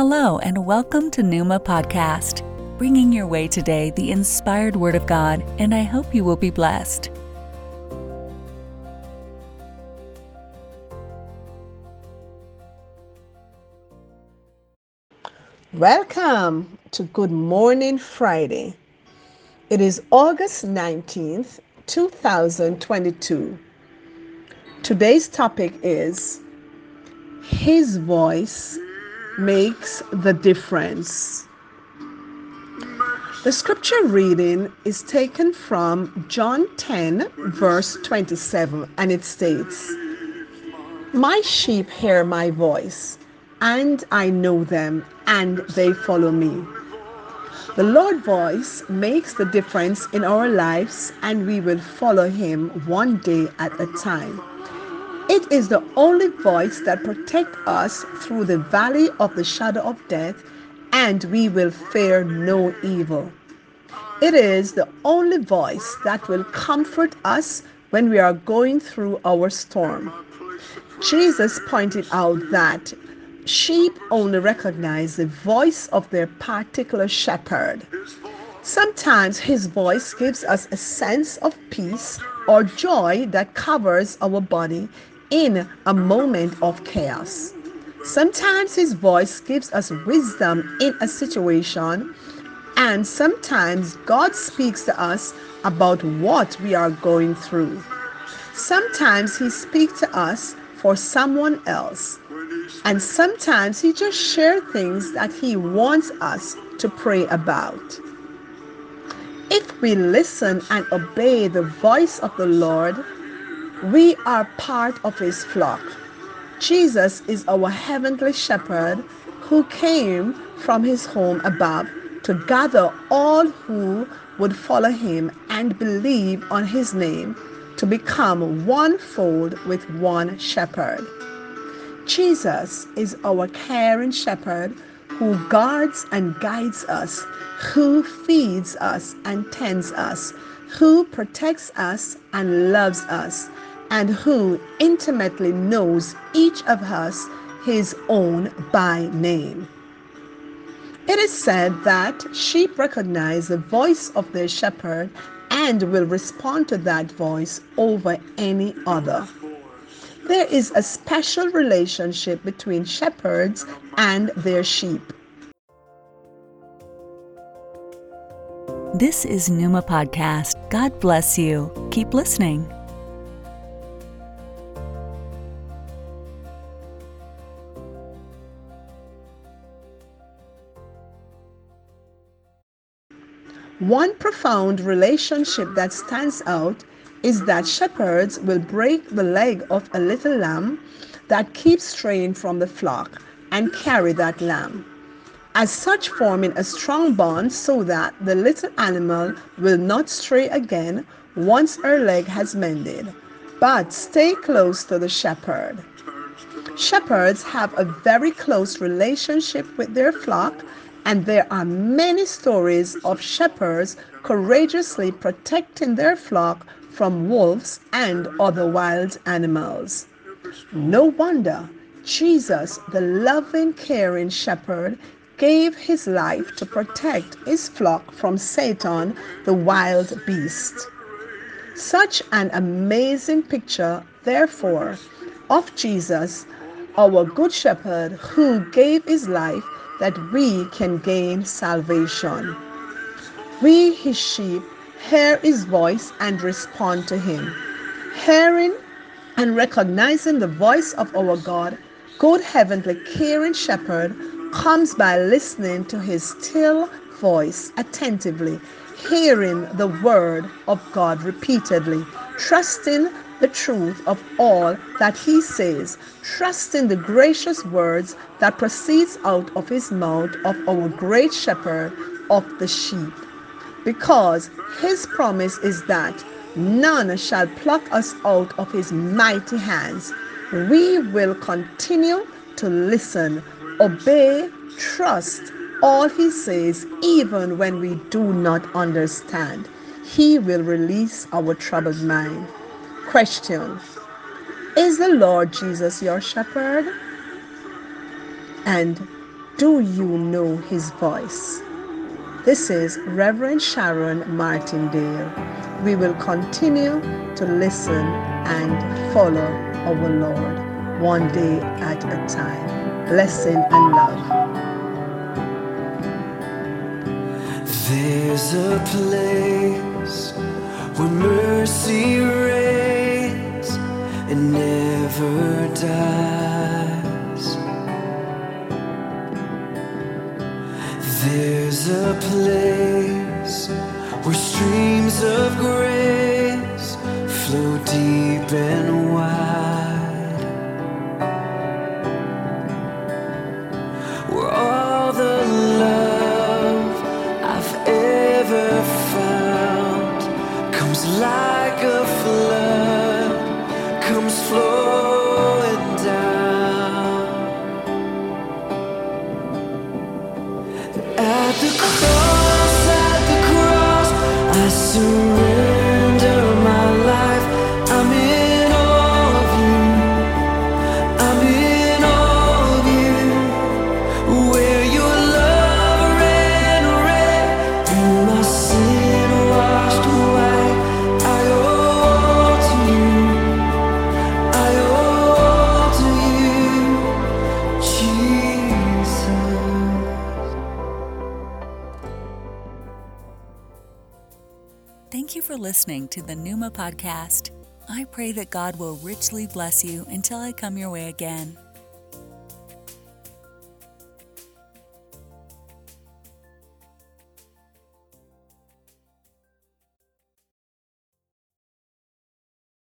Hello, and welcome to Numa Podcast, bringing your way today the inspired Word of God, and I hope you will be blessed. Welcome to Good Morning Friday. It is August 19th, 2022. Today's topic is His voice makes the difference. The scripture reading is taken from John 10, verse 27, and it states, My sheep hear my voice, and I know them, and they follow me. The Lord voice makes the difference in our lives, and we will follow him one day at a time. Is the only voice that protects us through the valley of the shadow of death, and we will fear no evil. It is the only voice that will comfort us when we are going through our storm. Jesus pointed out that sheep only recognize the voice of their particular shepherd. Sometimes his voice gives us a sense of peace or joy that covers our body in a moment of chaos. Sometimes His voice gives us wisdom in a situation, and sometimes God speaks to us about what we are going through. Sometimes He speaks to us for someone else, and sometimes He just shares things that He wants us to pray about. If we listen and obey the voice of the Lord, we are part of his flock. Jesus is our heavenly shepherd who came from his home above to gather all who would follow him and believe on his name to become one fold with one shepherd. Jesus is our caring shepherd who guards and guides us, who feeds us and tends us, who protects us and loves us, and who intimately knows each of us his own by name. It is said that sheep recognize the voice of their shepherd and will respond to that voice over any other. There is a special relationship between shepherds and their sheep. This is Numa Podcast. God bless you. Keep listening. One profound relationship that stands out is that shepherds will break the leg of a little lamb that keeps straying from the flock and carry that lamb. As such, forming a strong bond so that the little animal will not stray again once her leg has mended, but stay close to the shepherd. Shepherds have a very close relationship with their flock and there are many stories of shepherds courageously protecting their flock from wolves and other wild animals. No wonder Jesus, the loving, caring shepherd, gave his life to protect his flock from Satan, the wild beast. Such an amazing picture, therefore, of Jesus, our good shepherd who gave his life that we can gain salvation. We, his sheep, hear his voice and respond to him. Hearing and recognizing the voice of our God, good heavenly caring shepherd, comes by listening to his still voice attentively, hearing the word of God repeatedly, trusting the truth of all that he says, trusting the gracious words that proceeds out of his mouth of our great shepherd of the sheep. Because his promise is that none shall pluck us out of his mighty hands. We will continue to listen, obey, trust all he says, even when we do not understand. He will release our troubled mind. Question Is the Lord Jesus your shepherd? And Do you know his voice? This is Reverend Sharon Martindale. We will continue to listen and follow our Lord one day at a time. Blessing and love. There's a place where mercy streams of grace flow deep and wide. Where all the love I've ever found comes like surrender for listening to the Numa Podcast. I pray that God will richly bless you until I come your way again.